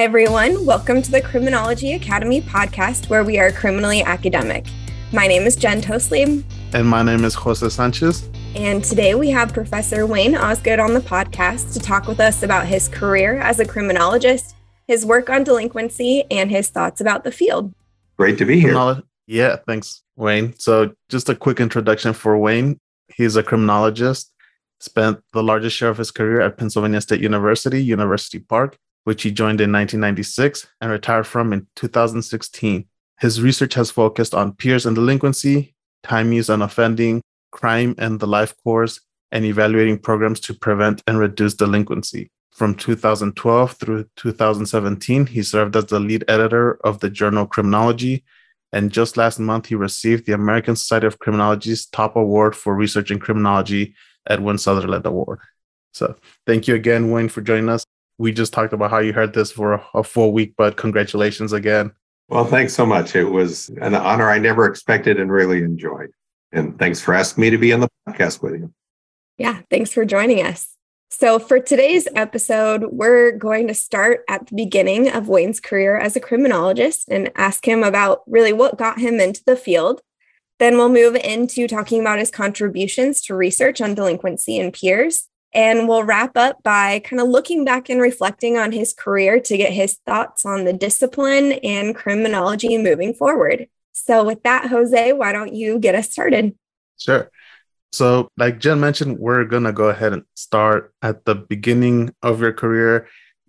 Hi, everyone. Welcome to the Criminology Academy podcast, where we are criminally academic. My name is Jen Tostlebe. And my name is Jose Sanchez. And today we have Professor Wayne Osgood on the podcast to talk with us about his career as a criminologist, his work on delinquency, and his thoughts about the field. Great to be here. Yeah, thanks, Wayne. So, just a quick introduction for Wayne. He's a criminologist, spent the largest share of his career at Pennsylvania State University, University Park, which he joined in 1996 and retired from in 2016. His research has focused on peers and delinquency, time use and offending, crime and the life course, and evaluating programs to prevent and reduce delinquency. From 2012 through 2017, he served as the lead editor of the journal Criminology. And just last month, he received the American Society of Criminology's top award for research in criminology, Edwin Sutherland Award. So thank you again, Wayne, for joining us we just talked about how you heard this for a, a full week, but congratulations again. Well, thanks so much. It was an honor I never expected and really enjoyed. And thanks for asking me to be on the podcast with you. Yeah, thanks for joining us. So, for today's episode, we're going to start at the beginning of Wayne's career as a criminologist and ask him about really what got him into the field. Then we'll move into talking about his contributions to research on delinquency and peers. And we'll wrap up by kind of looking back and reflecting on his career to get his thoughts on the discipline and criminology moving forward. So, with that, Jose, why don't you get us started? Sure. So, like Jen mentioned, we're going to go ahead and start at the beginning of your career.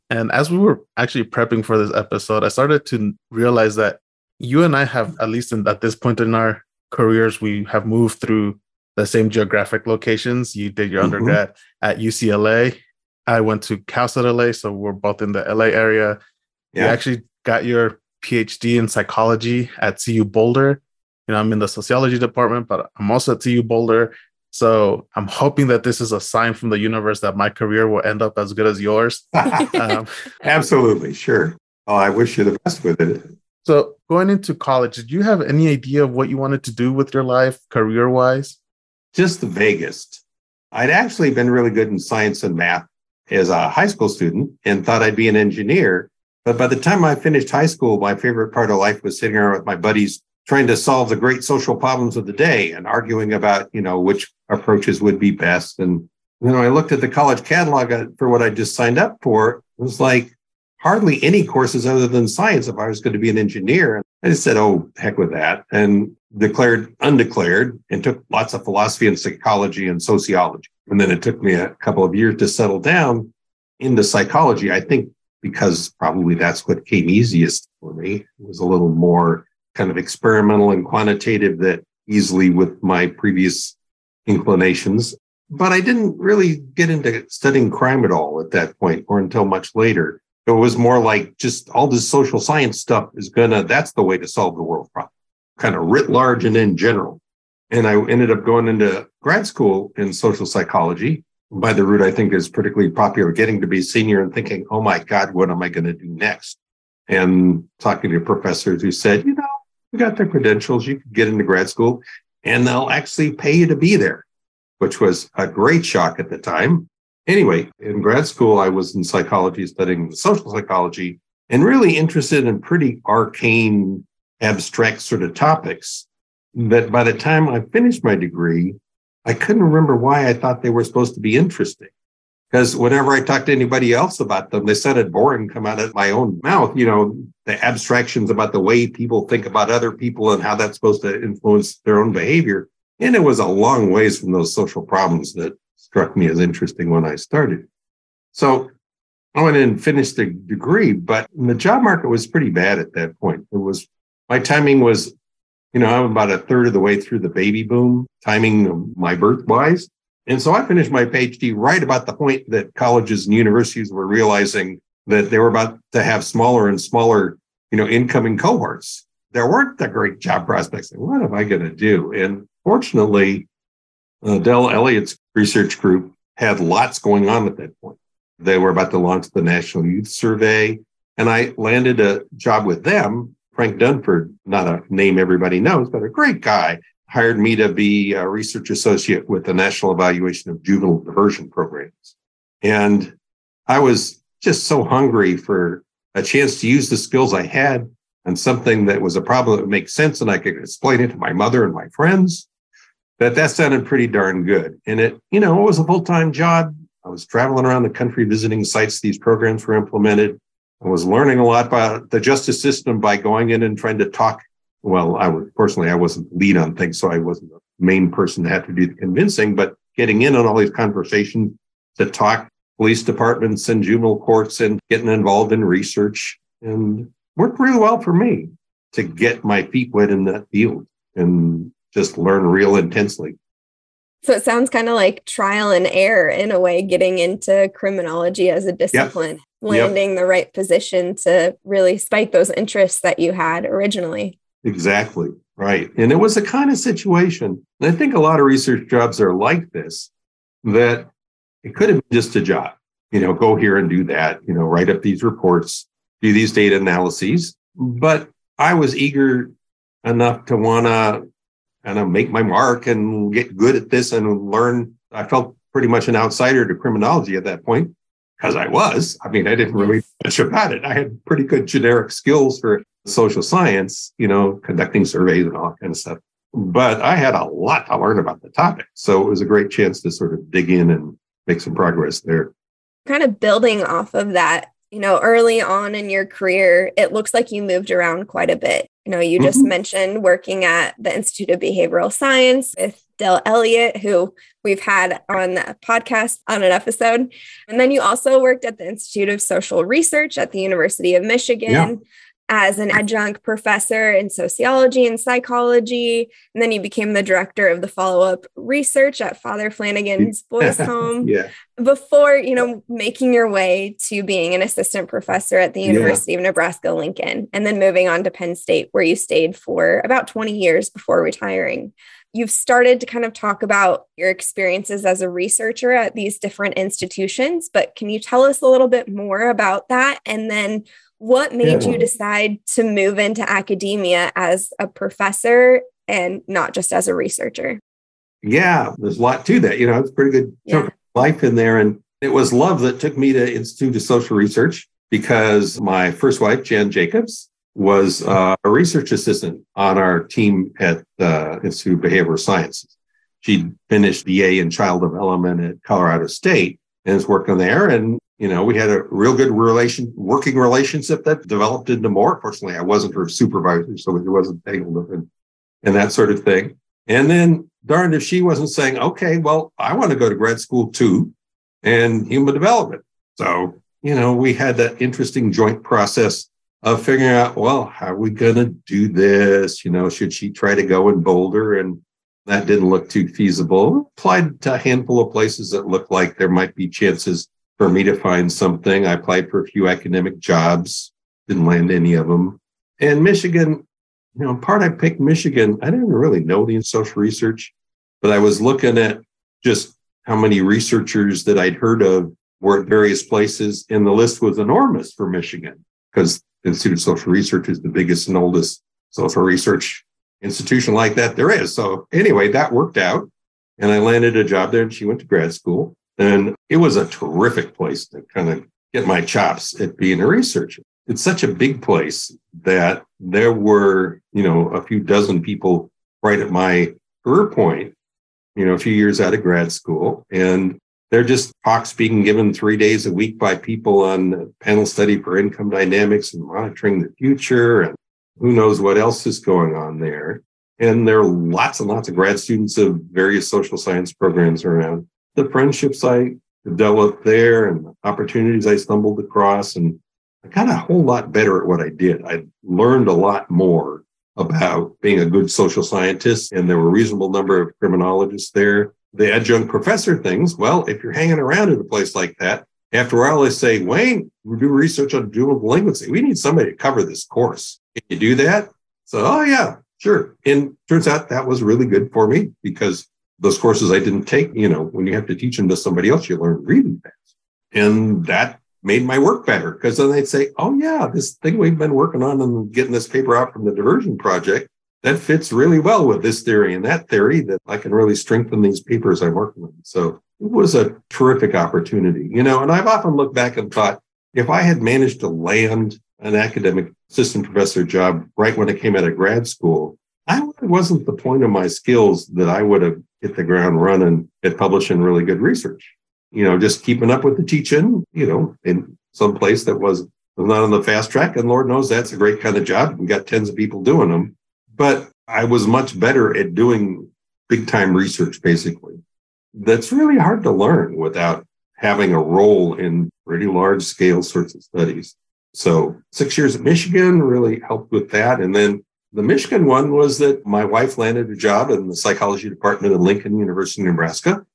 And as we were actually prepping for this episode, I started to realize that you and I have, at least in, at this point in our careers, we have moved through the same geographic locations. You did your mm-hmm. undergrad at UCLA. I went to Cal State LA, so we're both in the LA area. Yeah. You actually got your PhD in psychology at CU Boulder. You know, I'm in the sociology department, but I'm also at CU Boulder. So I'm hoping that this is a sign from the universe that my career will end up as good as yours. um, Absolutely, sure. Oh, I wish you the best with it. So going into college, did you have any idea of what you wanted to do with your life career wise? Just the vaguest. I'd actually been really good in science and math as a high school student and thought I'd be an engineer. But by the time I finished high school, my favorite part of life was sitting around with my buddies trying to solve the great social problems of the day and arguing about, you know, which approaches would be best. And, you know, I looked at the college catalog uh, for what I just signed up for. It was like hardly any courses other than science if I was going to be an engineer. I just said, oh, heck with that. And declared undeclared and took lots of philosophy and psychology and sociology. And then it took me a couple of years to settle down into psychology. I think because probably that's what came easiest for me. It was a little more kind of experimental and quantitative that easily with my previous inclinations. But I didn't really get into studying crime at all at that point or until much later. It was more like just all this social science stuff is gonna, that's the way to solve the world problem kind of writ large and in general. And I ended up going into grad school in social psychology by the route I think is particularly popular, getting to be senior and thinking, oh my God, what am I going to do next? And talking to professors who said, you know, you got the credentials, you could get into grad school and they'll actually pay you to be there, which was a great shock at the time. Anyway, in grad school, I was in psychology studying social psychology and really interested in pretty arcane abstract sort of topics that by the time I finished my degree, I couldn't remember why I thought they were supposed to be interesting. Because whenever I talked to anybody else about them, they sounded boring come out of my own mouth. You know, the abstractions about the way people think about other people and how that's supposed to influence their own behavior. And it was a long ways from those social problems that struck me as interesting when I started. So I went and finished the degree, but the job market was pretty bad at that point. It was my timing was, you know, I'm about a third of the way through the baby boom, timing my birth wise. And so I finished my PhD right about the point that colleges and universities were realizing that they were about to have smaller and smaller, you know, incoming cohorts. There weren't the great job prospects. What am I going to do? And fortunately, uh, Del Elliott's research group had lots going on at that point. They were about to launch the National Youth Survey, and I landed a job with them Frank Dunford, not a name everybody knows, but a great guy, hired me to be a research associate with the National Evaluation of Juvenile Diversion Programs. And I was just so hungry for a chance to use the skills I had on something that was a problem that would make sense and I could explain it to my mother and my friends, that that sounded pretty darn good. And it, you know, it was a full-time job. I was traveling around the country visiting sites these programs were implemented. I was learning a lot about the justice system by going in and trying to talk. Well, I was personally, I wasn't lead on things, so I wasn't the main person to have to do the convincing, but getting in on all these conversations to talk police departments and juvenile courts and getting involved in research and worked really well for me to get my feet wet in that field and just learn real intensely. So it sounds kind of like trial and error in a way, getting into criminology as a discipline, yep. landing yep. the right position to really spike those interests that you had originally. Exactly. Right. And it was a kind of situation. And I think a lot of research jobs are like this, that it could have been just a job, you know, go here and do that, you know, write up these reports, do these data analyses. But I was eager enough to want to kind of make my mark and get good at this and learn. I felt pretty much an outsider to criminology at that point because I was. I mean, I didn't really much about it. I had pretty good generic skills for social science, you know, conducting surveys and all that kind of stuff. But I had a lot to learn about the topic. So it was a great chance to sort of dig in and make some progress there. Kind of building off of that, you know, early on in your career, it looks like you moved around quite a bit. You know, you just mm-hmm. mentioned working at the Institute of Behavioral Science with Del Elliott, who we've had on the podcast on an episode. And then you also worked at the Institute of Social Research at the University of Michigan. Yeah as an adjunct professor in sociology and psychology. And then you became the director of the follow up research at Father Flanagan's Boys Home. yeah. Before, you know, making your way to being an assistant professor at the University yeah. of Nebraska Lincoln, and then moving on to Penn State, where you stayed for about 20 years before retiring. You've started to kind of talk about your experiences as a researcher at these different institutions, but can you tell us a little bit more about that? And then what made yeah. you decide to move into academia as a professor and not just as a researcher? Yeah, there's a lot to that. You know, it's pretty good yeah. life in there. And it was love that took me to Institute of Social Research because my first wife, Jan Jacobs, was uh, a research assistant on our team at the Institute of Behavioral Sciences. She finished BA in child development at Colorado State and is working there. And you know, we had a real good relation, working relationship that developed into more. Fortunately, I wasn't her supervisor, so it wasn't tangled and, and that sort of thing. And then, darned if she wasn't saying, okay, well, I want to go to grad school too, and human development. So, you know, we had that interesting joint process of figuring out, well, how are we going to do this? You know, should she try to go in Boulder? And that didn't look too feasible. Applied to a handful of places that looked like there might be chances for me to find something. I applied for a few academic jobs, didn't land any of them. And Michigan, you know, part I picked Michigan, I didn't really know the social research, but I was looking at just how many researchers that I'd heard of were at various places, and the list was enormous for Michigan because the Institute of Social Research is the biggest and oldest social research institution like that there is. So anyway, that worked out. And I landed a job there and she went to grad school. And it was a terrific place to kind of get my chops at being a researcher. It's such a big place that there were, you know, a few dozen people right at my career point, you know, a few years out of grad school. And they're just talks being given three days a week by people on panel study for income dynamics and monitoring the future. And who knows what else is going on there. And there are lots and lots of grad students of various social science programs around the friendships I developed there and opportunities I stumbled across. And I got a whole lot better at what I did. I learned a lot more about being a good social scientist, and there were a reasonable number of criminologists there. The adjunct professor things, well, if you're hanging around at a place like that, after a while they say, Wayne, we do research on juvenile delinquency. We need somebody to cover this course. Can you do that? So, oh yeah, sure. And turns out that was really good for me because those courses I didn't take, you know, when you have to teach them to somebody else, you learn really fast. And that made my work better because then they'd say, oh, yeah, this thing we've been working on and getting this paper out from the diversion project, that fits really well with this theory and that theory that I can really strengthen these papers I'm working on. So it was a terrific opportunity, you know, and I've often looked back and thought, if I had managed to land an academic assistant professor job right when I came out of grad school, I wasn't the point of my skills that I would have hit the ground running at publishing really good research. You know, just keeping up with the teaching, you know, in some place that was, was not on the fast track. And Lord knows that's a great kind of job We got tens of people doing them. But I was much better at doing big time research, basically. That's really hard to learn without having a role in pretty large scale sorts of studies. So six years at Michigan really helped with that. And then the Michigan one was that my wife landed a job in the psychology department at Lincoln University, Nebraska.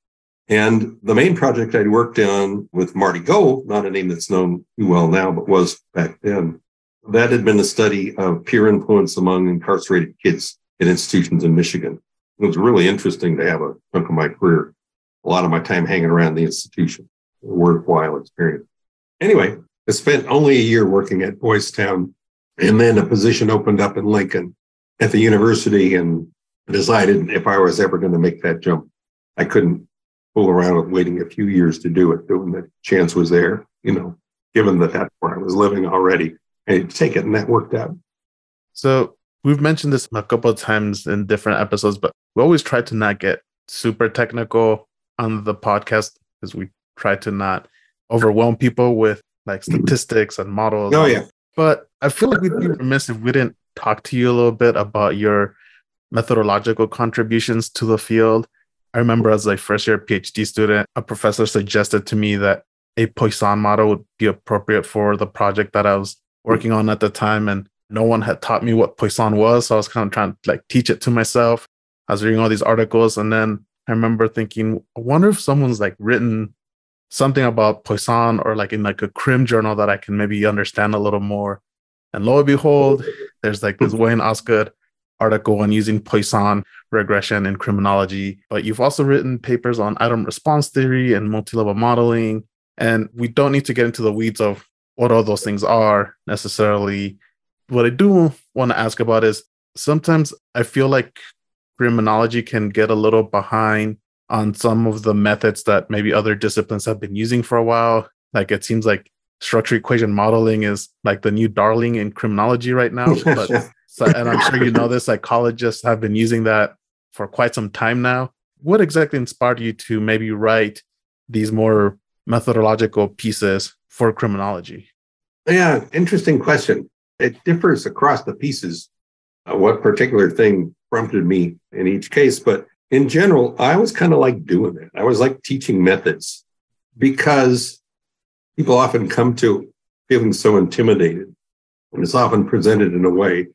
And the main project I'd worked on with Marty Gold, not a name that's known too well now, but was back then, that had been a study of peer influence among incarcerated kids in institutions in Michigan. It was really interesting to have a chunk of my career, a lot of my time hanging around the institution, a worthwhile experience. Anyway, I spent only a year working at Boys Town and then a position opened up in Lincoln at the university and decided if I was ever going to make that jump, I couldn't fool around with waiting a few years to do it. When the chance was there, you know, given that that's where I was living already, I take it and that worked out. So we've mentioned this a couple of times in different episodes, but we always try to not get super technical on the podcast because we try to not overwhelm people with like statistics and models. Oh yeah. But I feel like we'd be remiss if we didn't talk to you a little bit about your methodological contributions to the field. I remember as a first year PhD student, a professor suggested to me that a Poisson model would be appropriate for the project that I was working on at the time. And no one had taught me what Poisson was. So I was kind of trying to like teach it to myself. I was reading all these articles. And then I remember thinking, I wonder if someone's like written something about Poisson or like in like a crim journal that I can maybe understand a little more. And lo and behold, there's like this Wayne Osgood article on using Poisson regression in criminology. But you've also written papers on item response theory and multi-level modeling. And we don't need to get into the weeds of what all those things are necessarily. What I do want to ask about is sometimes I feel like criminology can get a little behind on some of the methods that maybe other disciplines have been using for a while. Like it seems like structure equation modeling is like the new darling in criminology right now. But and I'm sure you know this, psychologists have been using that for quite some time now. What exactly inspired you to maybe write these more methodological pieces for criminology? Yeah, interesting question. It differs across the pieces. Uh, what particular thing prompted me in each case, but in general, I was kind of like doing it. I was like teaching methods because people often come to feeling so intimidated. And it's often presented in a way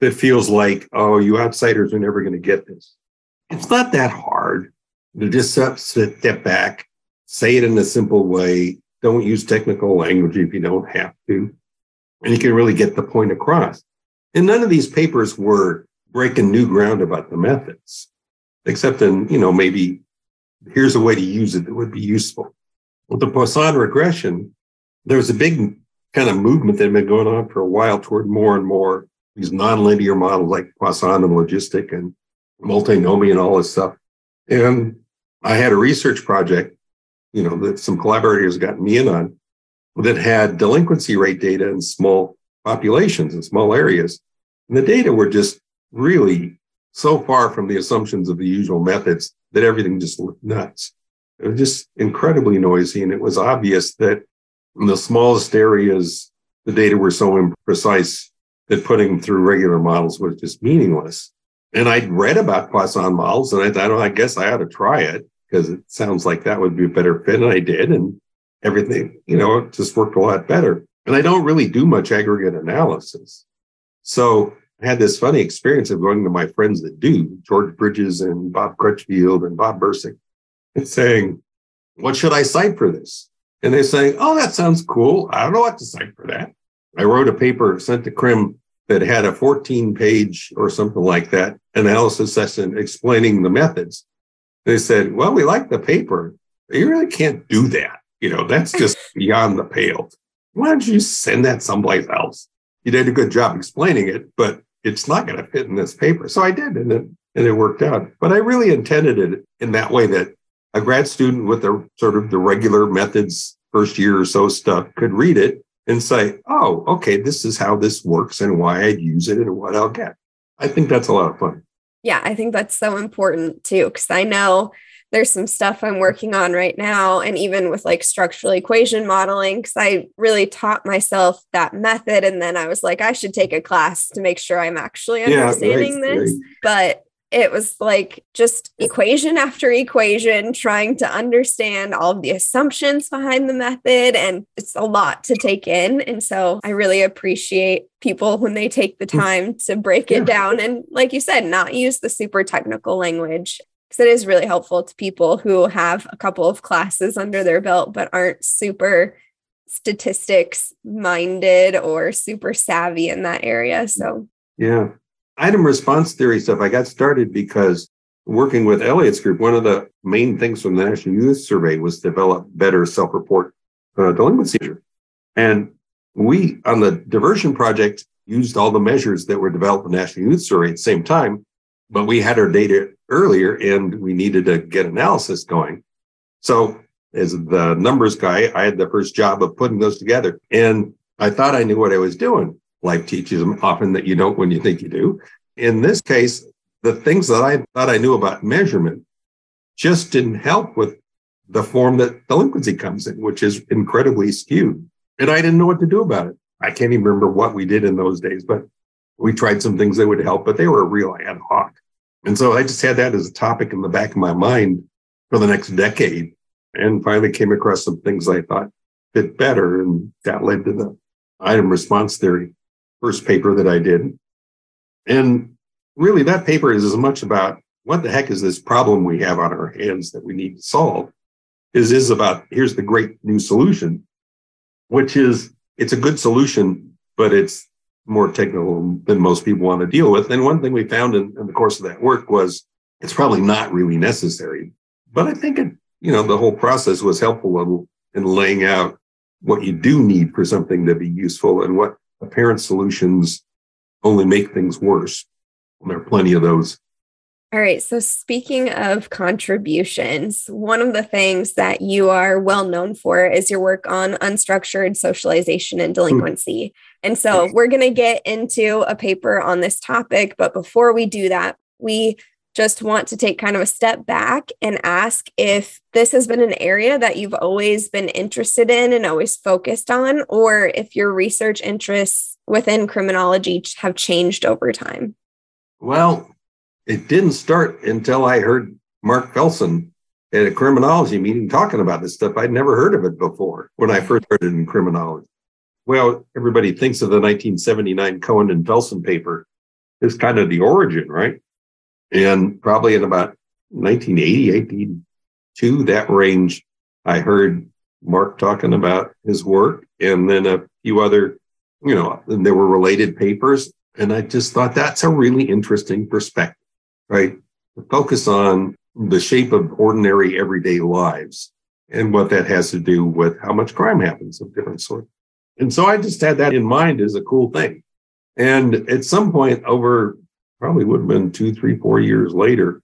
that feels like, oh, you outsiders are never going to get this. It's not that hard to just step back, say it in a simple way. Don't use technical language if you don't have to. And you can really get the point across. And none of these papers were breaking new ground about the methods except in, you know, maybe here's a way to use it that would be useful. With the Poisson regression, there was a big kind of movement that had been going on for a while toward more and more these nonlinear models like Poisson and logistic and multinomial and all this stuff. And I had a research project, you know, that some collaborators got me in on that had delinquency rate data in small populations in small areas. And the data were just really so far from the assumptions of the usual methods that everything just looked nuts. It was just incredibly noisy. And it was obvious that in the smallest areas, the data were so imprecise that putting them through regular models was just meaningless. And I'd read about Poisson models and I thought, oh, I guess I ought to try it because it sounds like that would be a better fit. And I did. And everything, you know, it just worked a lot better. And I don't really do much aggregate analysis. So I had this funny experience of going to my friends that do, George Bridges and Bob Crutchfield and Bob Bursik, and saying, What should I cite for this? And they're saying, Oh, that sounds cool. I don't know what to cite for that. I wrote a paper sent to Crim that had a 14 page or something like that analysis session explaining the methods. They said, Well, we like the paper. You really can't do that. You know, that's just beyond the pale. Why don't you send that someplace else? You did a good job explaining it, but it's not going to fit in this paper. So I did, and it, and it worked out. But I really intended it in that way that a grad student with the sort of the regular methods, first year or so stuff could read it and say, oh, okay, this is how this works and why I'd use it and what I'll get. I think that's a lot of fun. Yeah, I think that's so important too, because I know there's some stuff I'm working on right now. And even with like structural equation modeling, because I really taught myself that method. And then I was like, I should take a class to make sure I'm actually understanding yeah, right, this. Right. But it was like just equation after equation, trying to understand all of the assumptions behind the method. And it's a lot to take in. And so I really appreciate people when they take the mm. time to break it down and, like you said, not use the super technical language. Because it is really helpful to people who have a couple of classes under their belt but aren't super statistics minded or super savvy in that area. So, yeah item response theory stuff, I got started because working with Elliott's group, one of the main things from the National Youth Survey was develop better self-report uh, delinquency. And we, on the diversion project, used all the measures that were developed in the National Youth Survey at the same time, but we had our data earlier and we needed to get analysis going. So as the numbers guy, I had the first job of putting those together. And I thought I knew what I was doing life teaches them often that you don't when you think you do. In this case, the things that I thought I knew about measurement just didn't help with the form that delinquency comes in, which is incredibly skewed. And I didn't know what to do about it. I can't even remember what we did in those days, but we tried some things that would help, but they were a real ad hoc. And so I just had that as a topic in the back of my mind for the next decade and finally came across some things I thought fit better. And that led to the item response theory first paper that I did. And really, that paper is as much about what the heck is this problem we have on our hands that we need to solve, is is about here's the great new solution, which is it's a good solution, but it's more technical than most people want to deal with. And one thing we found in, in the course of that work was it's probably not really necessary. But I think it, you know, the whole process was helpful in, in laying out what you do need for something to be useful and what apparent solutions only make things worse. And there are plenty of those. All right. So, speaking of contributions, one of the things that you are well known for is your work on unstructured socialization and delinquency. And so, we're going to get into a paper on this topic. But before we do that, we just want to take kind of a step back and ask if this has been an area that you've always been interested in and always focused on, or if your research interests within criminology have changed over time. Well, it didn't start until I heard Mark Felson at a criminology meeting talking about this stuff. I'd never heard of it before when I first heard it in criminology. Well, everybody thinks of the 1979 Cohen and Felson paper as kind of the origin, right? And probably in about 1980, 82, that range, I heard Mark talking about his work and then a few other, you know, and there were related papers. And I just thought that's a really interesting perspective, right? To focus on the shape of ordinary everyday lives and what that has to do with how much crime happens of different sorts. And so I just had that in mind as a cool thing. And at some point over probably would have been two, three, four years later,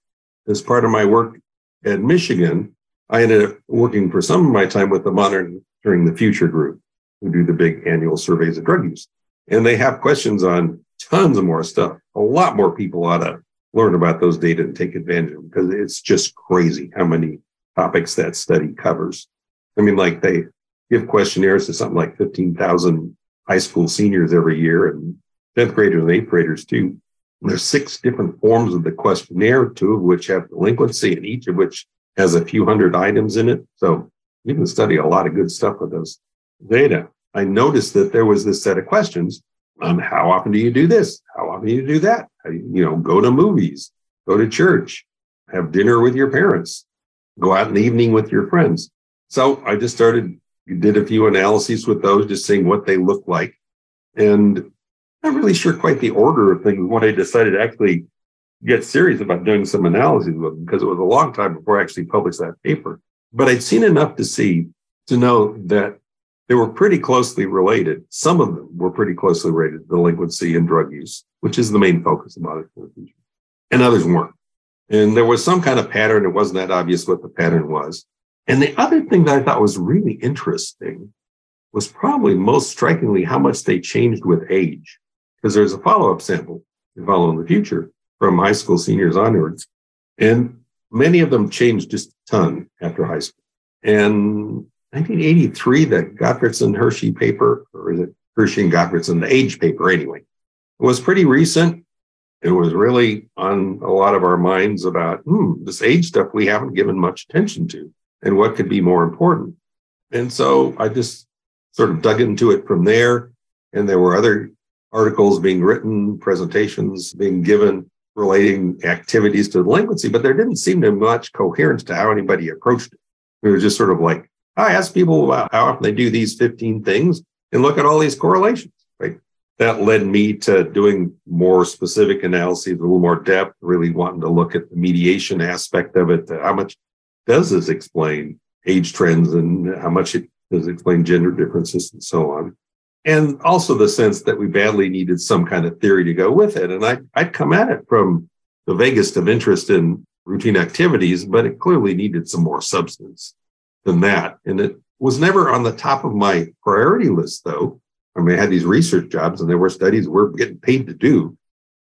as part of my work at Michigan, I ended up working for some of my time with the Monitoring the Future group, who do the big annual surveys of drug use. And they have questions on tons of more stuff. A lot more people ought to learn about those data and take advantage of them because it's just crazy how many topics that study covers. I mean, like they give questionnaires to something like 15,000 high school seniors every year and 10th graders and eighth graders too. There's six different forms of the questionnaire, two of which have delinquency and each of which has a few hundred items in it. So you can study a lot of good stuff with those data. I noticed that there was this set of questions on how often do you do this? How often do you do that? You know, go to movies, go to church, have dinner with your parents, go out in the evening with your friends. So I just started, did a few analyses with those, just seeing what they look like. And not really sure quite the order of things when I decided to actually get serious about doing some analyses with them because it was a long time before I actually published that paper. But I'd seen enough to see to know that they were pretty closely related. Some of them were pretty closely related delinquency and drug use, which is the main focus of the Future. And others weren't. And there was some kind of pattern. It wasn't that obvious what the pattern was. And the other thing that I thought was really interesting was probably most strikingly how much they changed with age. Because there's a follow up sample to follow in the future from high school seniors onwards. And many of them changed just a ton after high school. And 1983, the Gottfredson Hirschi paper, or is it Hirschi and Gottfredson, the age paper anyway, was pretty recent. It was really on a lot of our minds about, hmm, this age stuff we haven't given much attention to and what could be more important. And so I just sort of dug into it from there. And there were other articles being written, presentations being given relating activities to delinquency, but there didn't seem to be much coherence to how anybody approached it. It was just sort of like, I ask people about how often they do these 15 things and look at all these correlations, right? That led me to doing more specific analyses, a little more depth, really wanting to look at the mediation aspect of it. How much does this explain age trends and how much it does explain gender differences and so on? And also the sense that we badly needed some kind of theory to go with it. And I, I'd come at it from the vaguest of interest in routine activities, but it clearly needed some more substance than that. And it was never on the top of my priority list, though. I mean, I had these research jobs and there were studies we're getting paid to do.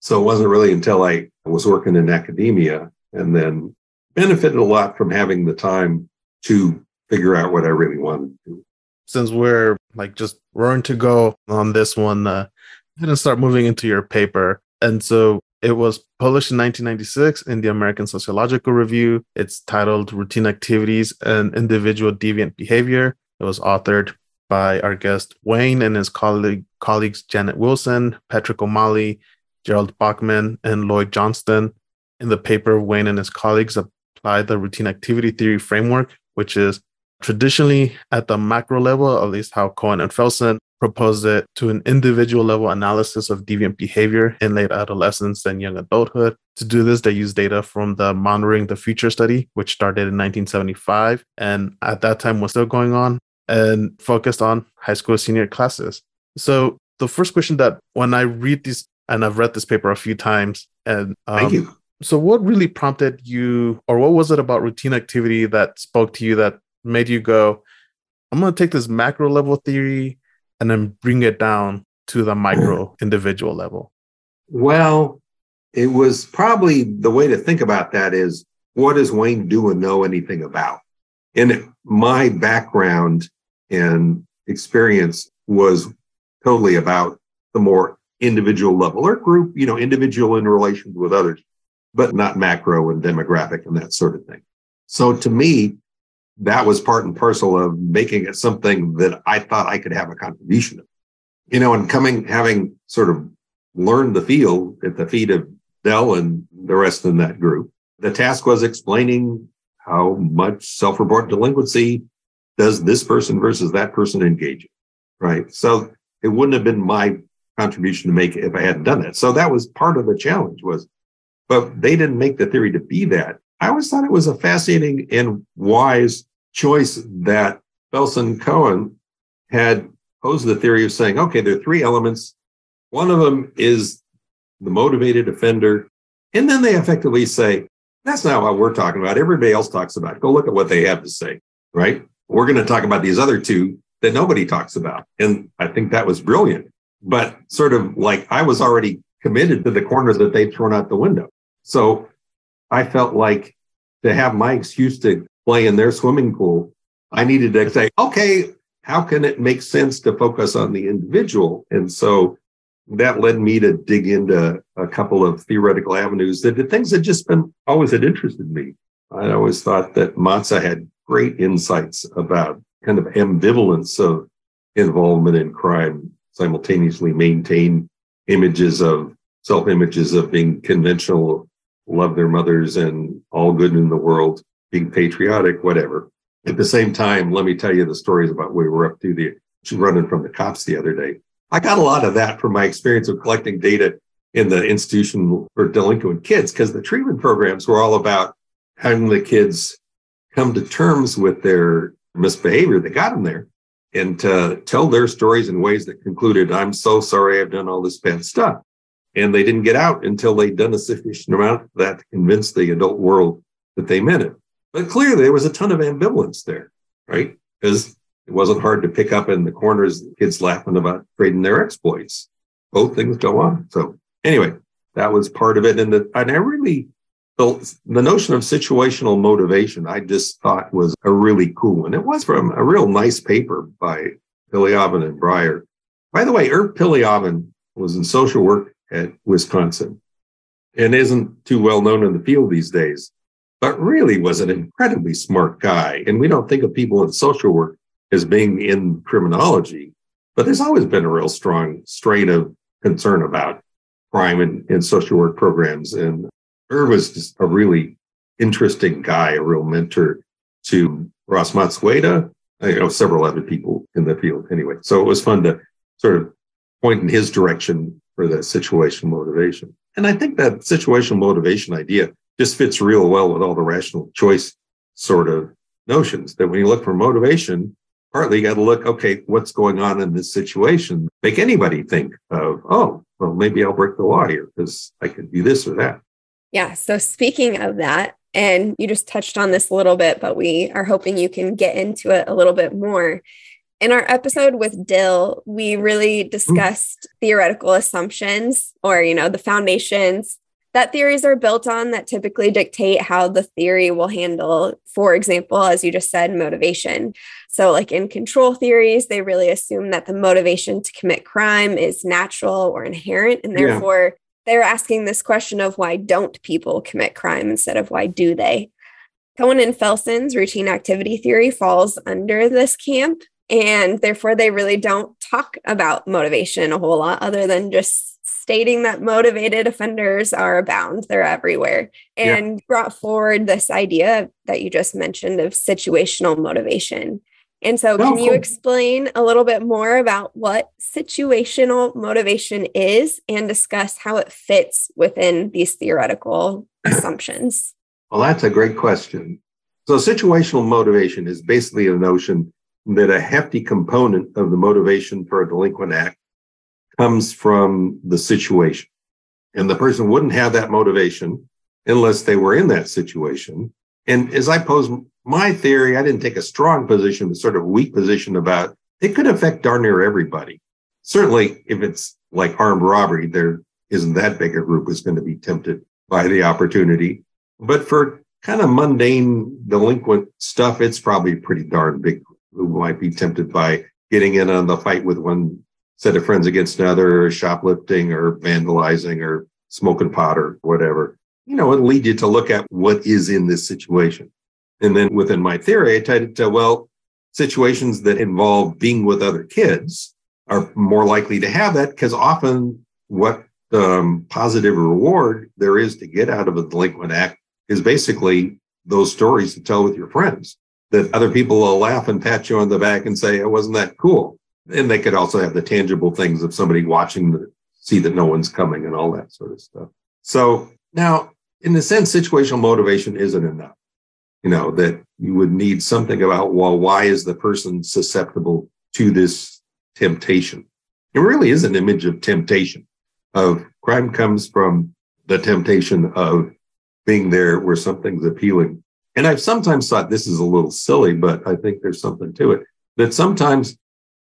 So it wasn't really until I was working in academia and then benefited a lot from having the time to figure out what I really wanted to do since we're like just roaring to go on this one, uh, didn't start moving into your paper. And so it was published in 1996 in the American Sociological Review. It's titled Routine Activities and Individual Deviant Behavior. It was authored by our guest Wayne and his colleague, colleagues Janet Wilson, Patrick O'Malley, Jerald Bachman, and Lloyd Johnston. In the paper, Wayne and his colleagues applied the routine activity theory framework, which is Traditionally, at the macro level, at least how Cohen and Felson proposed it to an individual level analysis of deviant behavior in late adolescence and young adulthood. To do this, they used data from the Monitoring the Future study, which started in 1975 and at that time was still going on and focused on high school senior classes. So, the first question that when I read this, and I've read this paper a few times, and um, thank you. So, what really prompted you, or what was it about routine activity that spoke to you that made you go, I'm going to take this macro level theory and then bring it down to the micro individual level? Well, it was probably the way to think about that is what does Wayne do and know anything about? And my background and experience was totally about the more individual level or group, you know, individual in relation with others, but not macro and demographic and that sort of thing. So to me, that was part and parcel of making it something that I thought I could have a contribution of. You know, and coming, having sort of learned the field at the feet of Del and the rest in that group, the task was explaining how much self-report delinquency does this person versus that person engage in, right? So it wouldn't have been my contribution to make if I hadn't done that. So that was part of the challenge was, but they didn't make the theory to be that. I always thought it was a fascinating and wise choice that Felson Cohen had posed the theory of saying, okay, there are three elements. One of them is the motivated offender. And then they effectively say, that's not what we're talking about. Everybody else talks about. It. Go look at what they have to say, right? We're going to talk about these other two that nobody talks about. And I think that was brilliant. But sort of like I was already committed to the corners that they'd thrown out the window. So I felt like to have my excuse to play in their swimming pool, I needed to say, okay, how can it make sense to focus on the individual? And so that led me to dig into a couple of theoretical avenues that the things that just been always had interested me. I always thought that Matza had great insights about kind of ambivalence of involvement in crime, simultaneously maintain images of self images of being conventional love their mothers and all good in the world, being patriotic, whatever. At the same time, let me tell you the stories about we were up to the running from the cops the other day. I got a lot of that from my experience of collecting data in the institution for delinquent kids because the treatment programs were all about having the kids come to terms with their misbehavior that got them there and to tell their stories in ways that concluded, I'm so sorry I've done all this bad stuff and they didn't get out until they'd done a sufficient amount of that to convince the adult world that they meant it. But clearly, there was a ton of ambivalence there, right? Because It wasn't hard to pick up in the corners kids laughing about trading their exploits. Both things go on. So anyway, that was part of it. And, the, and I really, the, the notion of situational motivation, I just thought was a really cool one. It was from a real nice paper by Piliavin and Briar. By the way, Irv Piliavin was in social work at Wisconsin and isn't too well known in the field these days, but really was an incredibly smart guy. And we don't think of people in social work as being in criminology, but there's always been a real strong strain of concern about crime in, in social work programs. And Irv was just a really interesting guy, a real mentor to Ross Matsueda, you know, several other people in the field anyway. So it was fun to sort of point in his direction for the situation motivation. And I think that situational motivation idea just fits real well with all the rational choice sort of notions that when you look for motivation, partly you got to look, okay, what's going on in this situation? Make anybody think of, oh, well, maybe I'll break the law here because I could do this or that. Yeah. So speaking of that, and you just touched on this a little bit, but we are hoping you can get into it a little bit more. In our episode with Del, we really mm. discussed mm. theoretical assumptions or, you know, the foundations that theories are built on that typically dictate how the theory will handle, for example, as you just said, motivation. So, like in control theories, they really assume that the motivation to commit crime is natural or inherent. And therefore, yeah. they're asking this question of why don't people commit crime instead of why do they? Cohen and Felson's routine activity theory falls under this camp. And therefore, they really don't talk about motivation a whole lot other than just stating that motivated offenders are abound, they're everywhere, and yeah. brought forward this idea that you just mentioned of situational motivation. And so, can oh, you explain a little bit more about what situational motivation is and discuss how it fits within these theoretical assumptions? Well, that's a great question. So, situational motivation is basically a notion that a hefty component of the motivation for a delinquent act comes from the situation. And the person wouldn't have that motivation unless they were in that situation. And as I pose my theory, I didn't take a strong position, but sort of weak position about it could affect darn near everybody. Certainly, if it's like armed robbery, there isn't that big a group is going to be tempted by the opportunity. But for kind of mundane delinquent stuff, it's probably pretty darn big who might be tempted by getting in on the fight with one set of friends against another, or shoplifting or vandalizing or smoking pot or whatever. You know, it'll lead you to look at what is in this situation. And then within my theory, I tied to, well, situations that involve being with other kids are more likely to have that because often what um, positive reward there is to get out of a delinquent act is basically those stories to tell with your friends that other people will laugh and pat you on the back and say, it wasn't that cool. And they could also have the tangible things of somebody watching the see that no one's coming and all that sort of stuff. So now, in a sense, situational motivation isn't enough. You know, that you would need something about, well, why is the person susceptible to this temptation? It really is an image of temptation, of crime comes from the temptation of being there where something's appealing. And I've sometimes thought this is a little silly, but I think there's something to it that sometimes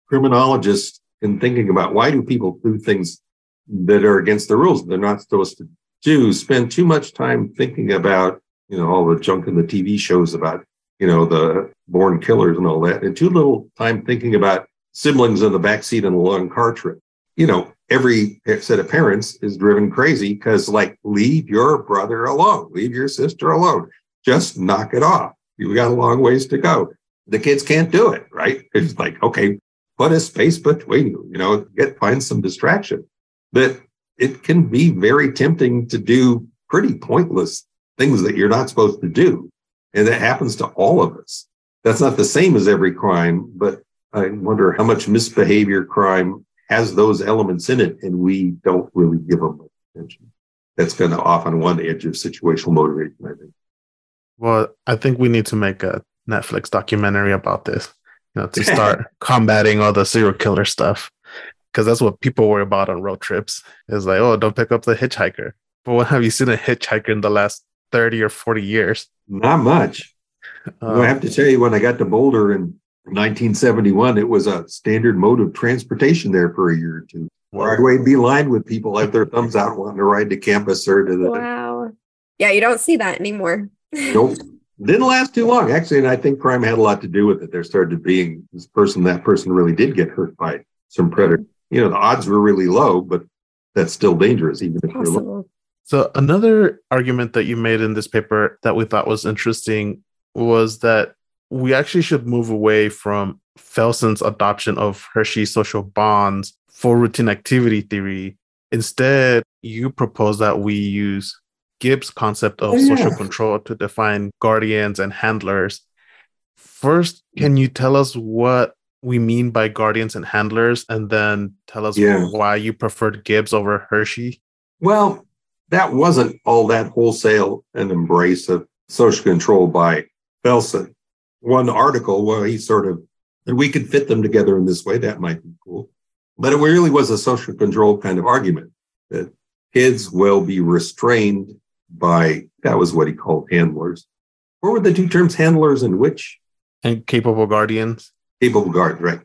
criminologists in thinking about why do people do things that are against the rules they're not supposed to do spend too much time thinking about you know all the junk in the tv shows about you know the born killers and all that and too little time thinking about siblings in the back seat on a long car trip. You know every set of parents is driven crazy because like leave your brother alone leave your sister alone just knock it off you've got a long ways to go the kids can't do it right it's like okay put a space between you, you know, get find some distraction. But it can be very tempting to do pretty pointless things that you're not supposed to do. And that happens to all of us. That's not the same as every crime, but I wonder how much misbehavior crime has those elements in it and we don't really give them attention. That's kind of off on one edge of situational motivation, I think. Well, I think we need to make a Netflix documentary about this you know, to start combating all the serial killer stuff. Because that's what people worry about on road trips is like, oh, don't pick up the hitchhiker. But what have you seen a hitchhiker in the last 30 or 40 years? Not much. Um, I have to tell you, when I got to Boulder in 1971, it was a standard mode of transportation there for a year or two. Broadway be lined with people like their thumbs out wanting to ride to campus or to the. Wow. Yeah, you don't see that anymore. Nope. Didn't last too long, actually. And I think crime had a lot to do with it. There started to being this person, that person really did get hurt by some predator. You know, the odds were really low, but that's still dangerous, even if you're low. So, another argument that you made in this paper that we thought was interesting was that we actually should move away from Felson's adoption of Hirschi's social bonds for routine activity theory. Instead, you propose that we use Gibbs' concept of oh, yeah. social control to define guardians and handlers. First, can you tell us what we mean by guardians and handlers, and then tell us yeah. why you preferred Gibbs over Hirschi? Well, that wasn't all that wholesale and embrace of social control by Felson. One article where he sort of, and we could fit them together in this way, that might be cool. But it really was a social control kind of argument that kids will be restrained by, that was what he called handlers. What were the two terms, handlers and which? And capable guardians. Capable guardians, right.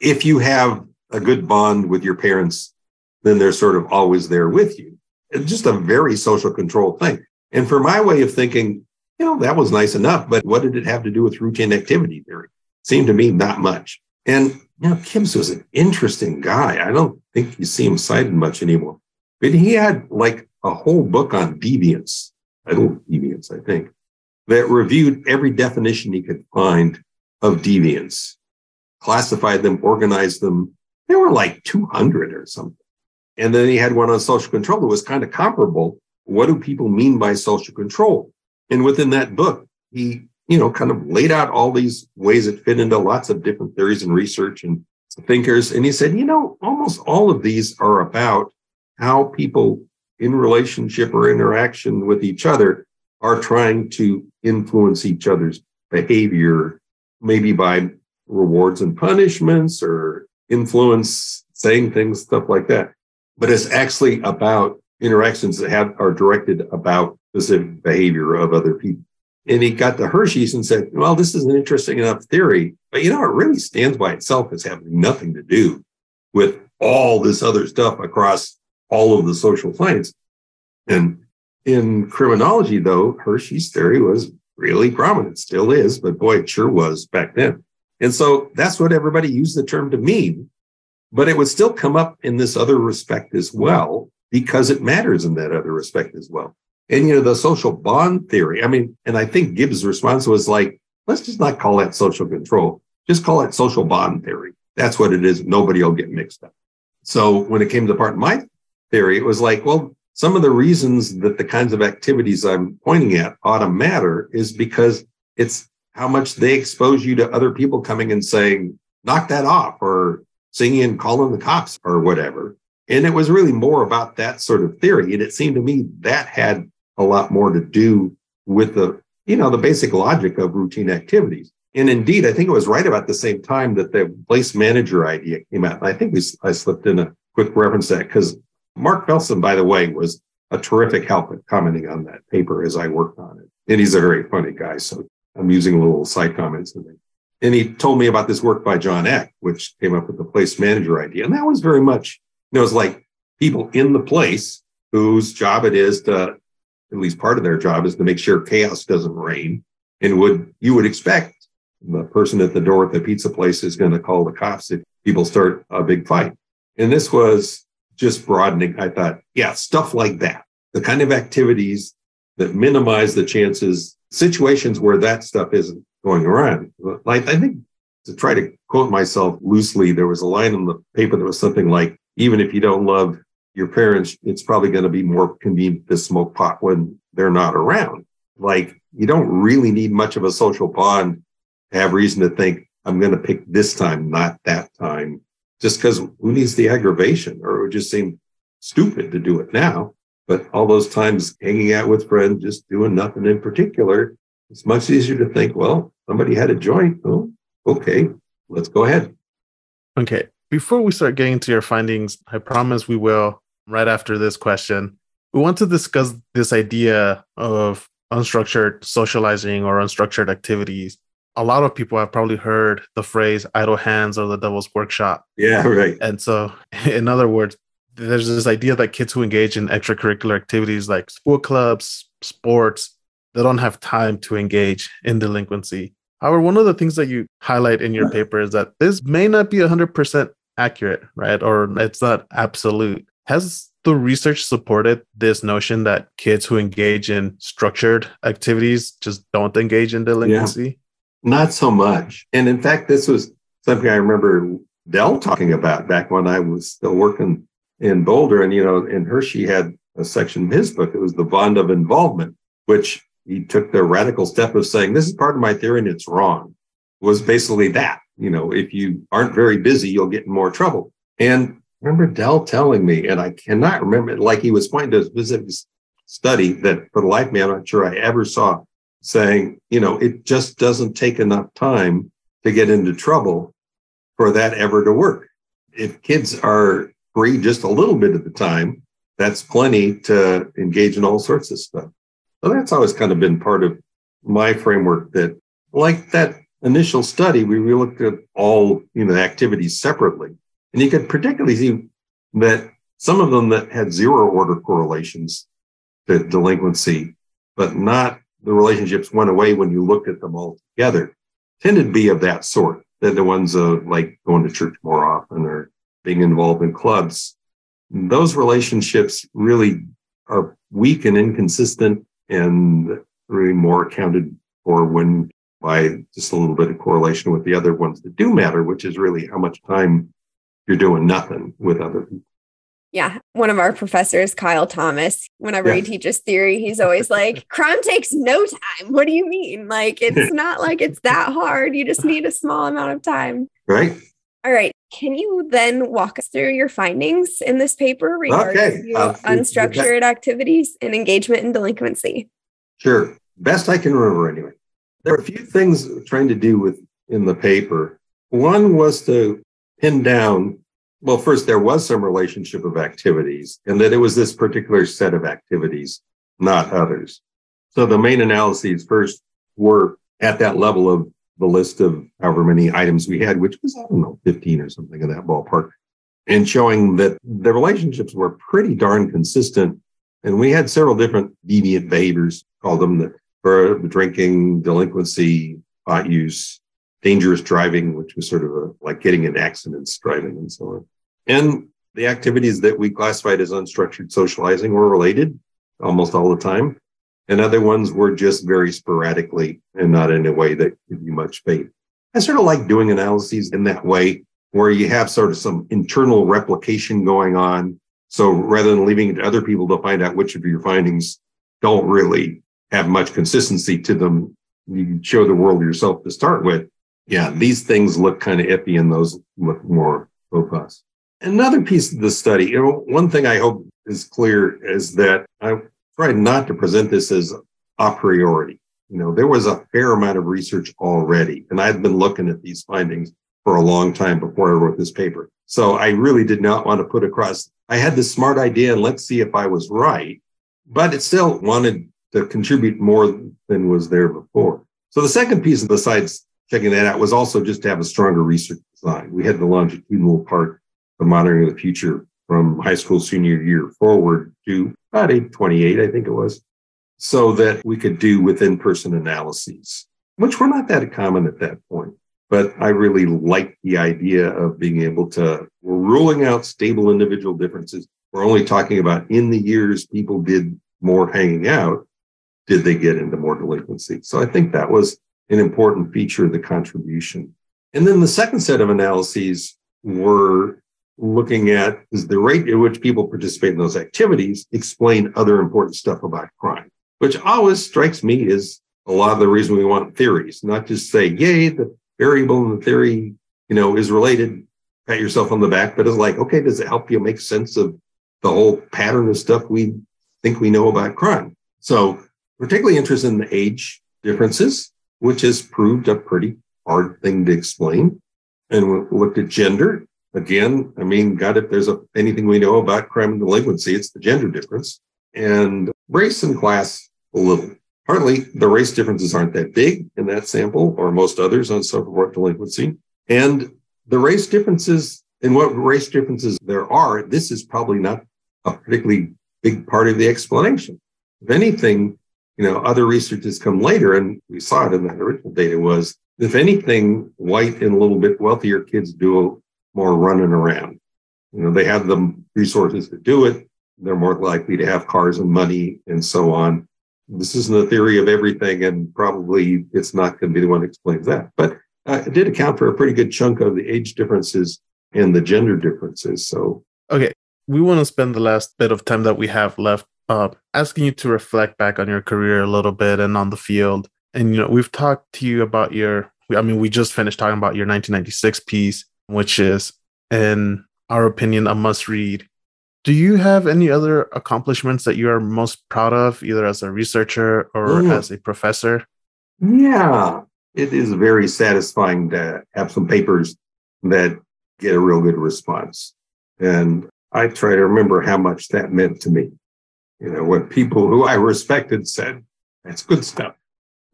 If you have a good bond with your parents, then they're sort of always there with you. It's just a very social control thing. And for my way of thinking, you know, that was nice enough, but what did it have to do with routine activity theory? Seemed to me not much. And, you know, Gibbs was an interesting guy. I don't think you see him cited much anymore, but he had like a whole book on deviance, idle deviance, I think, that reviewed every definition he could find of deviance, classified them, organized them. There were like 200 or something. And then he had one on social control that was kind of comparable. What do people mean by social control? And within that book, he, you know, kind of laid out all these ways that fit into lots of different theories and research and thinkers. And he said, you know, almost all of these are about how people in relationship or interaction with each other are trying to influence each other's behavior, maybe by rewards and punishments or influence, saying things, stuff like that. But it's actually about interactions that have are directed about specific behavior of other people. And he got to Hirschi's and said, well, this is an interesting enough theory, but you know, it really stands by itself as having nothing to do with all this other stuff across all of the social science. And in criminology, though, Hirschi's theory was really prominent, still is, but boy, it sure was back then. And so that's what everybody used the term to mean. But it would still come up in this other respect as well, because it matters in that other respect as well. And, you know, the social bond theory, I mean, and I think Gibbs' response was like, let's just not call that social control, just call it social bond theory. That's what it is. Nobody will get mixed up. So when it came to the part of my theory, it was like, well, some of the reasons that the kinds of activities I'm pointing at ought to matter is because it's how much they expose you to other people coming and saying, knock that off, or singing and calling the cops or whatever. And it was really more about that sort of theory. And it seemed to me that had a lot more to do with the, you know, the basic logic of routine activities. And indeed, I think it was right about the same time that the place manager idea came out. I think we, I slipped in a quick reference to that because Mark Felson, by the way, was a terrific help at commenting on that paper as I worked on it. And he's a very funny guy. So I'm using a little side comments. And he told me about this work by John Eck, which came up with the place manager idea. And that was very much, you know, it's like people in the place whose job it is to, at least part of their job is to make sure chaos doesn't reign. And would, you would expect the person at the door at the pizza place is going to call the cops if people start a big fight. And this was just broadening. I thought, yeah, stuff like that, the kind of activities that minimize the chances, situations where that stuff isn't going around. Like, I think to try to quote myself loosely, there was a line in the paper that was something like, even if you don't love your parents, it's probably going to be more convenient to smoke pot when they're not around. Like, you don't really need much of a social bond to have reason to think, I'm going to pick this time, not that time just because who needs the aggravation or it would just seem stupid to do it now. But all those times hanging out with friends, just doing nothing in particular, it's much easier to think, well, somebody had a joint. Oh, okay, let's go ahead. Okay. Before we start getting to your findings, I promise we will right after this question. We want to discuss this idea of unstructured socializing or unstructured activities a lot of people have probably heard the phrase idle hands or the devil's workshop. Yeah, right. And so, in other words, there's this idea that kids who engage in extracurricular activities like school clubs, sports, they don't have time to engage in delinquency. However, one of the things that you highlight in your paper is that this may not be 100% accurate, right? Or it's not absolute. Has the research supported this notion that kids who engage in structured activities just don't engage in delinquency? Yeah, not so much. And in fact, this was something I remember Del talking about back when I was still working in Boulder. And, you know, in Hirschi had a section in his book, it was the bond of involvement, which he took the radical step of saying, this is part of my theory and it's wrong, was basically that. You know, if you aren't very busy, you'll get in more trouble. And remember Del telling me, and I cannot remember, like he was pointing to a specific study that for the life of me, I'm not sure I ever saw saying, you know, it just doesn't take enough time to get into trouble for that ever to work. If kids are free just a little bit of the time, that's plenty to engage in all sorts of stuff. So that's always kind of been part of my framework that, like that initial study, we looked at all you know activities separately, and you could particularly see that some of them that had zero order correlations to delinquency, but not the relationships went away when you looked at them all together, tended to be of that sort. They're the ones of like going to church more often or being involved in clubs. Those relationships really are weak and inconsistent and really more accounted for when by just a little bit of correlation with the other ones that do matter, which is really how much time you're doing nothing with other people. Yeah. One of our professors, Kyle Thomas, whenever yeah. he teaches theory, he's always like, crime takes no time. What do you mean? Like, it's not like it's that hard. You just need a small amount of time. Right. All right. Can you then walk us through your findings in this paper regarding okay. Uh, unstructured activities and engagement in delinquency? Sure. Best I can remember anyway. There are a few things trying to do with in the paper. One was to pin down, well, first, there was some relationship of activities, and that it was this particular set of activities, not others. So the main analyses first were at that level of the list of however many items we had, which was, I don't know, 15 or something in that ballpark, and showing that the relationships were pretty darn consistent. And we had several different deviant behaviors, call them the, for drinking, delinquency, pot use, dangerous driving, which was sort of a, like getting in accidents driving and so on. And the activities that we classified as unstructured socializing were related almost all the time and other ones were just very sporadically and not in a way that give you much faith. I sort of like doing analyses in that way where you have sort of some internal replication going on. So rather than leaving it to other people to find out which of your findings don't really have much consistency to them, you show the world yourself to start with. Yeah, these things look kind of iffy and those look more robust. Another piece of the study, you know, one thing I hope is clear is that I tried not to present this as a priori. You know, there was a fair amount of research already, and I'd been looking at these findings for a long time before I wrote this paper. So I really did not want to put across, I had this smart idea and let's see if I was right, but it still wanted to contribute more than was there before. So the second piece, besides checking that out, was also just to have a stronger research design. We had the longitudinal part, the monitoring of the future from high school senior year forward to about age 28, I think it was, so that we could do within person analyses, which were not that common at that point. But I really liked the idea of being able to, we're ruling out stable individual differences. We're only talking about in the years people did more hanging out, did they get into more delinquency? So I think that was an important feature of the contribution. And then the second set of analyses were looking at is the rate at which people participate in those activities explain other important stuff about crime, which always strikes me as a lot of the reason we want theories, not just say, yay, the variable in the theory, you know, is related, pat yourself on the back, but it's like, okay, does it help you make sense of the whole pattern of stuff we think we know about crime? So particularly interested in the age differences, which has proved a pretty hard thing to explain. And we looked at gender Again, I mean, God, if there's a, anything we know about crime and delinquency, it's the gender difference and race and class a little. partly the race differences aren't that big in that sample or most others on self-report delinquency. And the race differences and what race differences there are, this is probably not a particularly big part of the explanation. If anything, you know, other research has come later, and we saw it in that original data was, if anything, white and a little bit wealthier kids do more running around. You know, they have the resources to do it. They're more likely to have cars and money and so on. This isn't a theory of everything, and probably it's not going to be the one that explains that. But uh, it did account for a pretty good chunk of the age differences and the gender differences. So, okay, we want to spend the last bit of time that we have left uh, asking you to reflect back on your career a little bit and on the field. And you know, we've talked to you about your. I mean, we just finished talking about your 1996 piece, which is, in our opinion, a must-read. Do you have any other accomplishments that you are most proud of, either as a researcher or as a professor? Yeah, it is very satisfying to have some papers that get a real good response. And I try to remember how much that meant to me. You know, what people who I respected said, that's good stuff.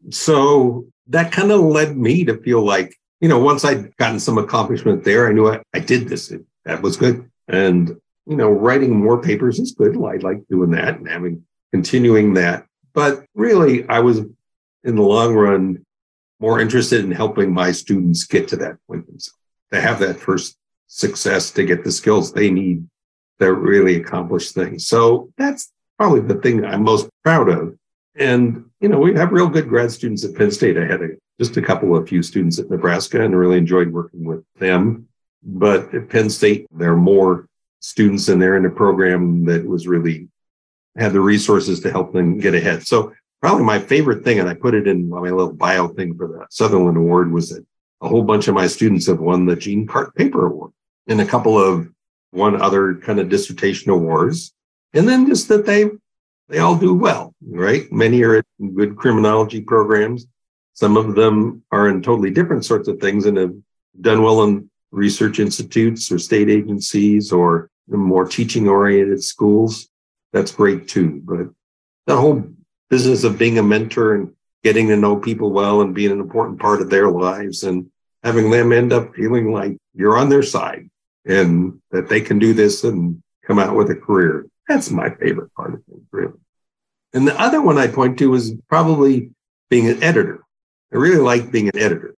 So that kind of led me to feel like, you know, once I'd gotten some accomplishment there, I knew I, I did this. It, that was good. And, you know, writing more papers is good. I like doing that and having continuing that. But really, I was in the long run more interested in helping my students get to that point themselves, to have that first success, to get the skills they need to really accomplish things. So that's probably the thing I'm most proud of. And, you know, we have real good grad students at Penn State. I had a, just a couple of few students at Nebraska and really enjoyed working with them. But at Penn State, there are more students and they're in a program that was really had the resources to help them get ahead. So probably my favorite thing, and I put it in my little bio thing for the Sutherland Award, was that a whole bunch of my students have won the Gene Carte Paper Award and a couple of one other kind of dissertation awards. And then just that they they all do well, right? Many are in good criminology programs. Some of them are in totally different sorts of things and have done well in research institutes or state agencies or more teaching oriented schools. That's great too. But the whole business of being a mentor and getting to know people well and being an important part of their lives and having them end up feeling like you're on their side and that they can do this and come out with a career. That's my favorite part of things, really. And the other one I point to is probably being an editor. I really like being an editor.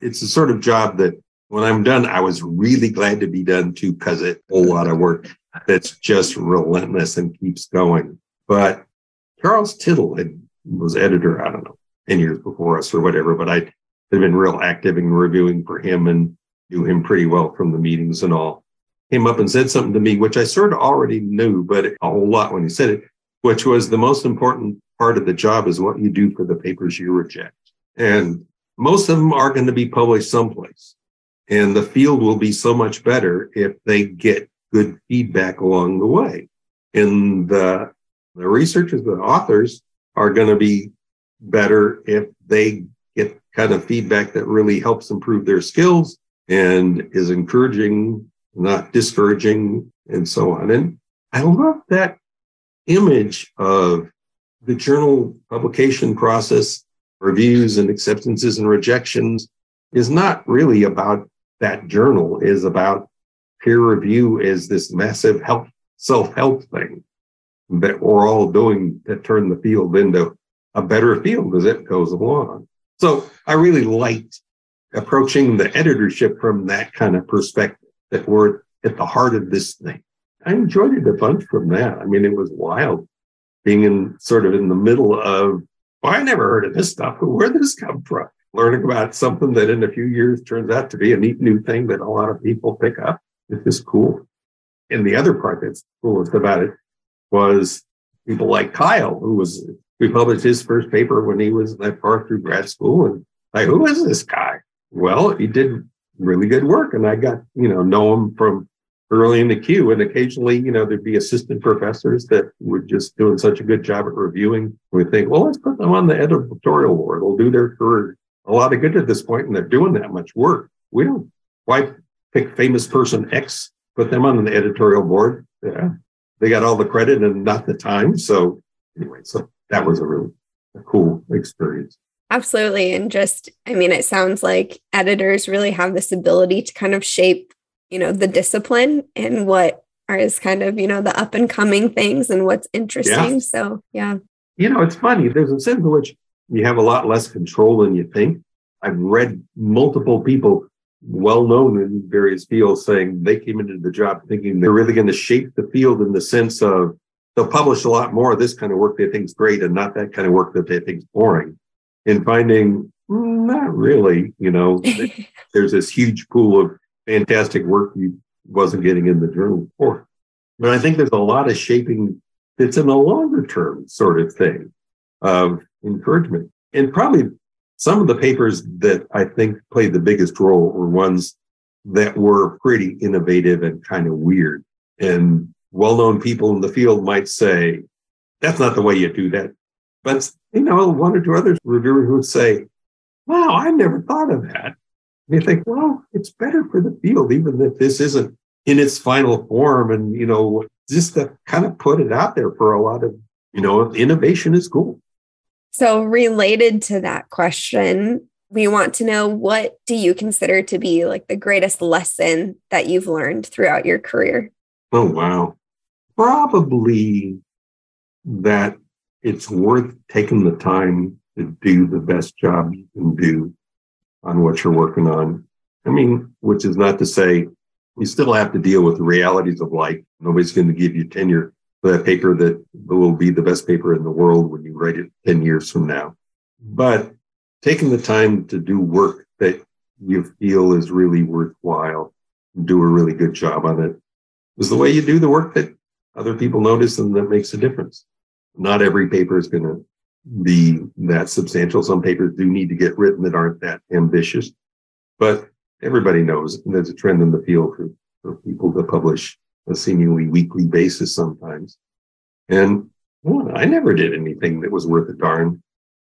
It's the sort of job that when I'm done, I was really glad to be done too, because it's a lot of work that's just relentless and keeps going. But Charles Tittle had, was editor, I don't know, 10 years before us or whatever, but I had been real active in reviewing for him and knew him pretty well from the meetings and all. Came up and said something to me, which I sort of already knew, but a whole lot when he said it, which was the most important part of the job is what you do for the papers you reject. And most of them are going to be published someplace. And the field will be so much better if they get good feedback along the way. And the, the researchers, the authors are going to be better if they get kind of feedback that really helps improve their skills and is encouraging, not discouraging, and so on. And I love that image of the journal publication process, reviews and acceptances and rejections is not really about that journal, is about peer review is this massive help, self-help thing that we're all doing to turn the field into a better field as it goes along. So I really liked approaching the editorship from that kind of perspective that we're at the heart of this thing. I enjoyed it a bunch from that. I mean, it was wild being in sort of in the middle of, well, I never heard of this stuff, where did this come from? Learning about something that in a few years turns out to be a neat new thing that a lot of people pick up. It's just cool. And the other part that's coolest about it was people like Kyle, who was, we published his first paper when he was that far through grad school. And like, who is this guy? Well, he did really good work, and I got you know know him from early in the queue. And occasionally, you know, there'd be assistant professors that were just doing such a good job at reviewing. We think, well, let's put them on the editorial board. They'll do their career a lot of good at this point, and they're doing that much work. We don't why pick famous person X, put them on the editorial board. Yeah, they got all the credit and not the time. So anyway, so that was a really a cool experience. Absolutely. And just, I mean, it sounds like editors really have this ability to kind of shape, you know, the discipline and what are is kind of, you know, the up and coming things and what's interesting. Yeah. So, yeah. You know, it's funny. There's a sense in which you have a lot less control than you think. I've read multiple people well known in various fields saying they came into the job thinking they're really going to shape the field in the sense of they'll publish a lot more of this kind of work they think is great and not that kind of work that they think is boring. And finding mm, not really, you know, there's this huge pool of fantastic work you wasn't getting in the journal before. But I think there's a lot of shaping that's in a longer term sort of thing of encouragement. And probably some of the papers that I think played the biggest role were ones that were pretty innovative and kind of weird. And well known people in the field might say, that's not the way you do that. But, you know, one or two other reviewers would say, wow, I never thought of that. And you think, well, it's better for the field, even if this isn't in its final form. And, you know, just to kind of put it out there for a lot of, you know, innovation is cool. So, related to that question, we want to know what do you consider to be like the greatest lesson that you've learned throughout your career? Oh, wow. Probably that it's worth taking the time to do the best job you can do on what you're working on. I mean, which is not to say you still have to deal with the realities of life. Nobody's going to give you tenure for that paper that will be the best paper in the world when you write it 10 years from now. But taking the time to do work that you feel is really worthwhile, and do a really good job on it, is the way you do the work that other people notice and that makes a difference. Not every paper is going to be that substantial. Some papers do need to get written that aren't that ambitious, but everybody knows there's a trend in the field for, for people to publish a seemingly weekly basis sometimes. And well, I never did anything that was worth a darn.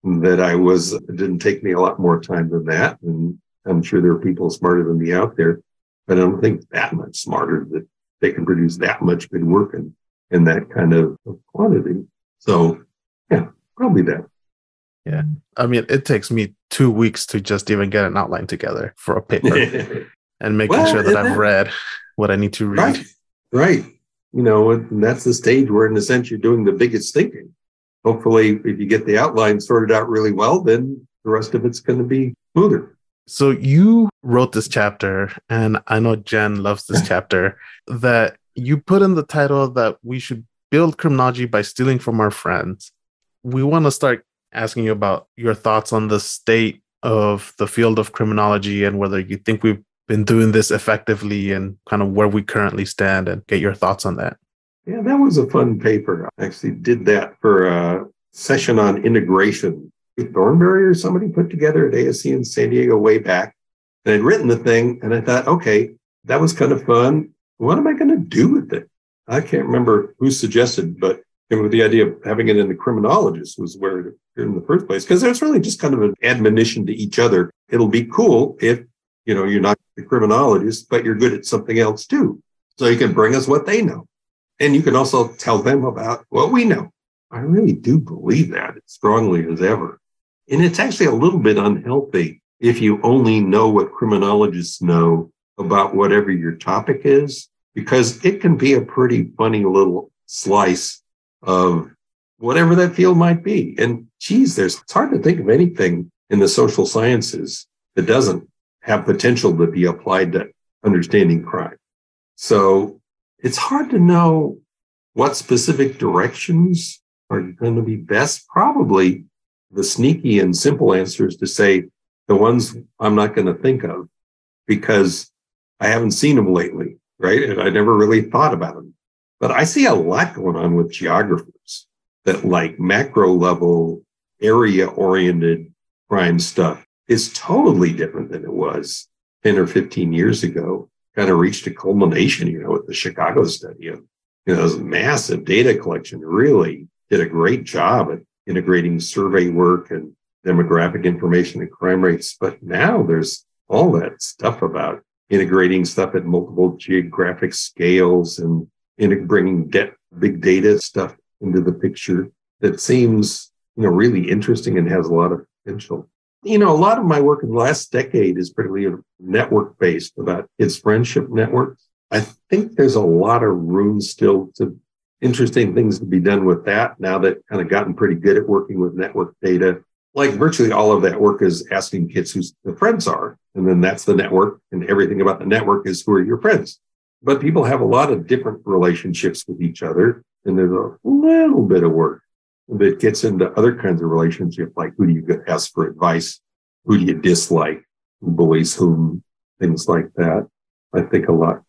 That I was, it didn't take me a lot more time than that. And I'm sure there are people smarter than me out there, but I don't think that much smarter that they can produce that much good work in, in that kind of quantity. So yeah, probably that. Yeah. I mean, it takes me two weeks to just even get an outline together for a paper and making well, sure that I've that, read what I need to read. Right. Right. You know, and that's the stage where, in a sense, you're doing the biggest thinking. Hopefully, if you get the outline sorted out really well, then the rest of it's going to be smoother. So you wrote this chapter, and I know Jen loves this chapter, that you put in the title that we should build criminology by stealing from our friends. We want to start asking you about your thoughts on the state of the field of criminology and whether you think we've been doing this effectively and kind of where we currently stand and get your thoughts on that. Yeah, that was a fun paper. I actually did that for a session on integration. Thornberry or somebody put together at ASC in San Diego way back. And I'd written the thing and I thought, okay, that was kind of fun. What am I going to do with it? I can't remember who suggested, but with the idea of having it in the criminologist was where it appeared in the first place. Because it's really just kind of an admonition to each other. It'll be cool if you know, you're not the criminologist, but you're good at something else too. So you can bring us what they know. And you can also tell them about what we know. I really do believe that as strongly as ever. And it's actually a little bit unhealthy if you only know what criminologists know about whatever your topic is, because it can be a pretty funny little slice of whatever that field might be. And geez, there's, it's hard to think of anything in the social sciences that doesn't have potential to be applied to understanding crime. So it's hard to know what specific directions are going to be best. Probably the sneaky and simple answer is to say the ones I'm not going to think of because I haven't seen them lately, right? And I never really thought about them. But I see a lot going on with geographers that like macro level area oriented crime stuff is totally different than it was 10 or 15 years ago. Kind of reached a culmination, you know, with the Chicago study of, you know, this massive data collection really did a great job at integrating survey work and demographic information and crime rates. But now there's all that stuff about integrating stuff at multiple geographic scales and bringing big data stuff into the picture that seems you know, really interesting and has a lot of potential. You know, a lot of my work in the last decade is particularly network based about kids' friendship networks. I think there's a lot of room still to interesting things to be done with that now that kind of gotten pretty good at working with network data. Like virtually all of that work is asking kids who the friends are. And then that's the network. And everything about the network is who are your friends. But people have a lot of different relationships with each other. And there's a little bit of work that gets into other kinds of relationships, like who do you ask for advice? Who do you dislike? Who bullies whom? Things like that. I think a lot,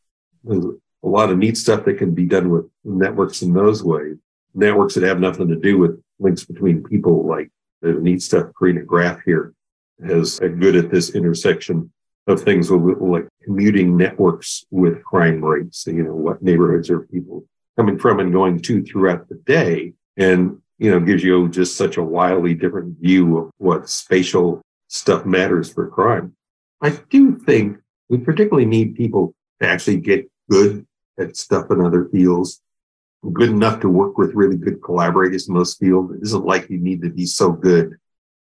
there's a lot of neat stuff that can be done with networks in those ways. Networks that have nothing to do with links between people, like the neat stuff Corina Graif here is good at this intersection of things like commuting networks with crime rates. You know, what neighborhoods are people coming from and going to throughout the day. And, you know, gives you just such a wildly different view of what spatial stuff matters for crime. I do think we particularly need people to actually get good at stuff in other fields, good enough to work with really good collaborators in those fields. It isn't like you need to be so good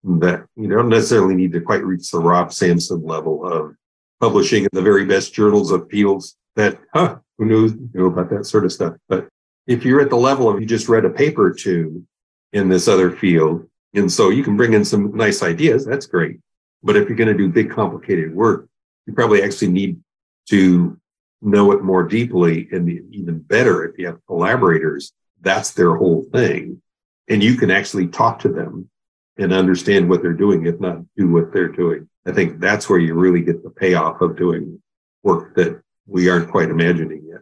that you don't necessarily need to quite reach the Rob Sampson level of publishing in the very best journals of fields that, huh, who knows, you know about that sort of stuff. But if you're at the level of you just read a paper or two in this other field, and so you can bring in some nice ideas, that's great. But if you're going to do big, complicated work, you probably actually need to know it more deeply and even better if you have collaborators that's their whole thing. And you can actually talk to them and understand what they're doing if not do what they're doing. I think that's where you really get the payoff of doing work that we aren't quite imagining yet.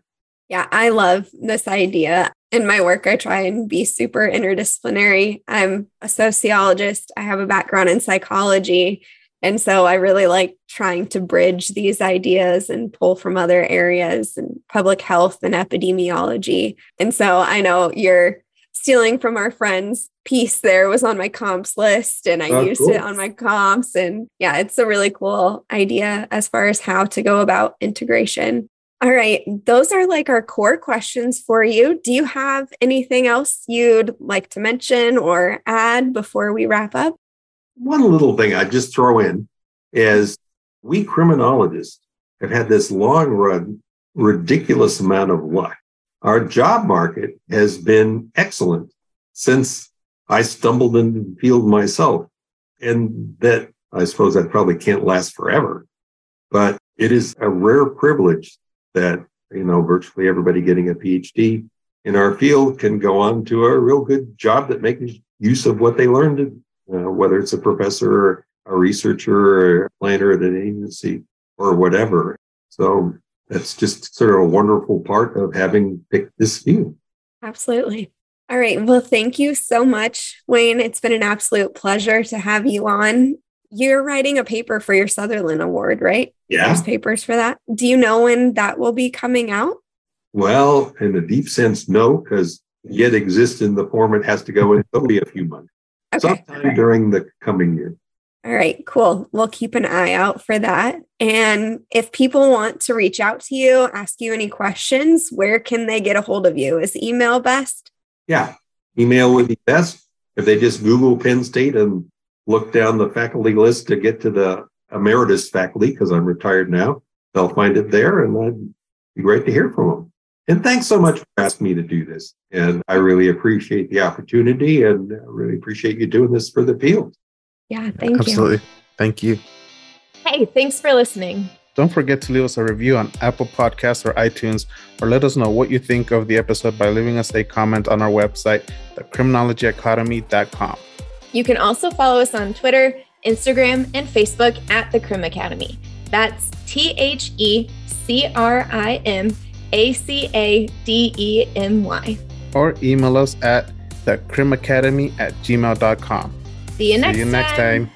Yeah i love this idea. In my work i try and be super interdisciplinary. I'm a sociologist. I have a background in psychology and so I really like trying to bridge these ideas and pull from other areas and public health and epidemiology. And so I know you're stealing from our friends piece there was on my comps list and I oh, used cool. it on my comps. And yeah, it's a really cool idea as far as how to go about integration. All right, those are like our core questions for you. Do you have anything else you'd like to mention or add before we wrap up? One little thing I'd just throw in is we criminologists have had this long run, ridiculous amount of luck. Our job market has been excellent since I stumbled into the field myself. And that I suppose that probably can't last forever, but it is a rare privilege that, you know, virtually everybody getting a PhD in our field can go on to a real good job that makes use of what they learned uh, whether it's a professor or a researcher or a planner at an agency or whatever. So that's just sort of a wonderful part of having picked this field. Absolutely. All right. Well, thank you so much, Wayne. It's been an absolute pleasure to have you on. You're writing a paper for your Sutherland Award, right? Yeah. There's papers for that. Do you know when that will be coming out? Well, in a deep sense, no, because yet exists in the form it has to go in. Be a few months. Okay. Sometime during the coming year. All right, cool. We'll keep an eye out for that. And if people want to reach out to you, ask you any questions, where can they get a hold of you? Is email best? Yeah, email would be best. If they just Google Penn State and look down the faculty list to get to the emeritus faculty, because I'm retired now, they'll find it there and that'd be great to hear from them. And thanks so much for asking me to do this. And I really appreciate the opportunity and I really appreciate you doing this for the field. Yeah, thank Absolutely. you. Absolutely. Thank you. Hey, thanks for listening. Don't forget to leave us a review on Apple Podcasts or iTunes, or let us know what you think of the episode by leaving us a comment on our website, thecriminologyacademy.com. You can also follow us on Twitter, Instagram, and Facebook at The Crim Academy. That's T H E C R I M a C A D E M Y. Or email us at thecrimacademy at gmail.com. See you next See you next time. time.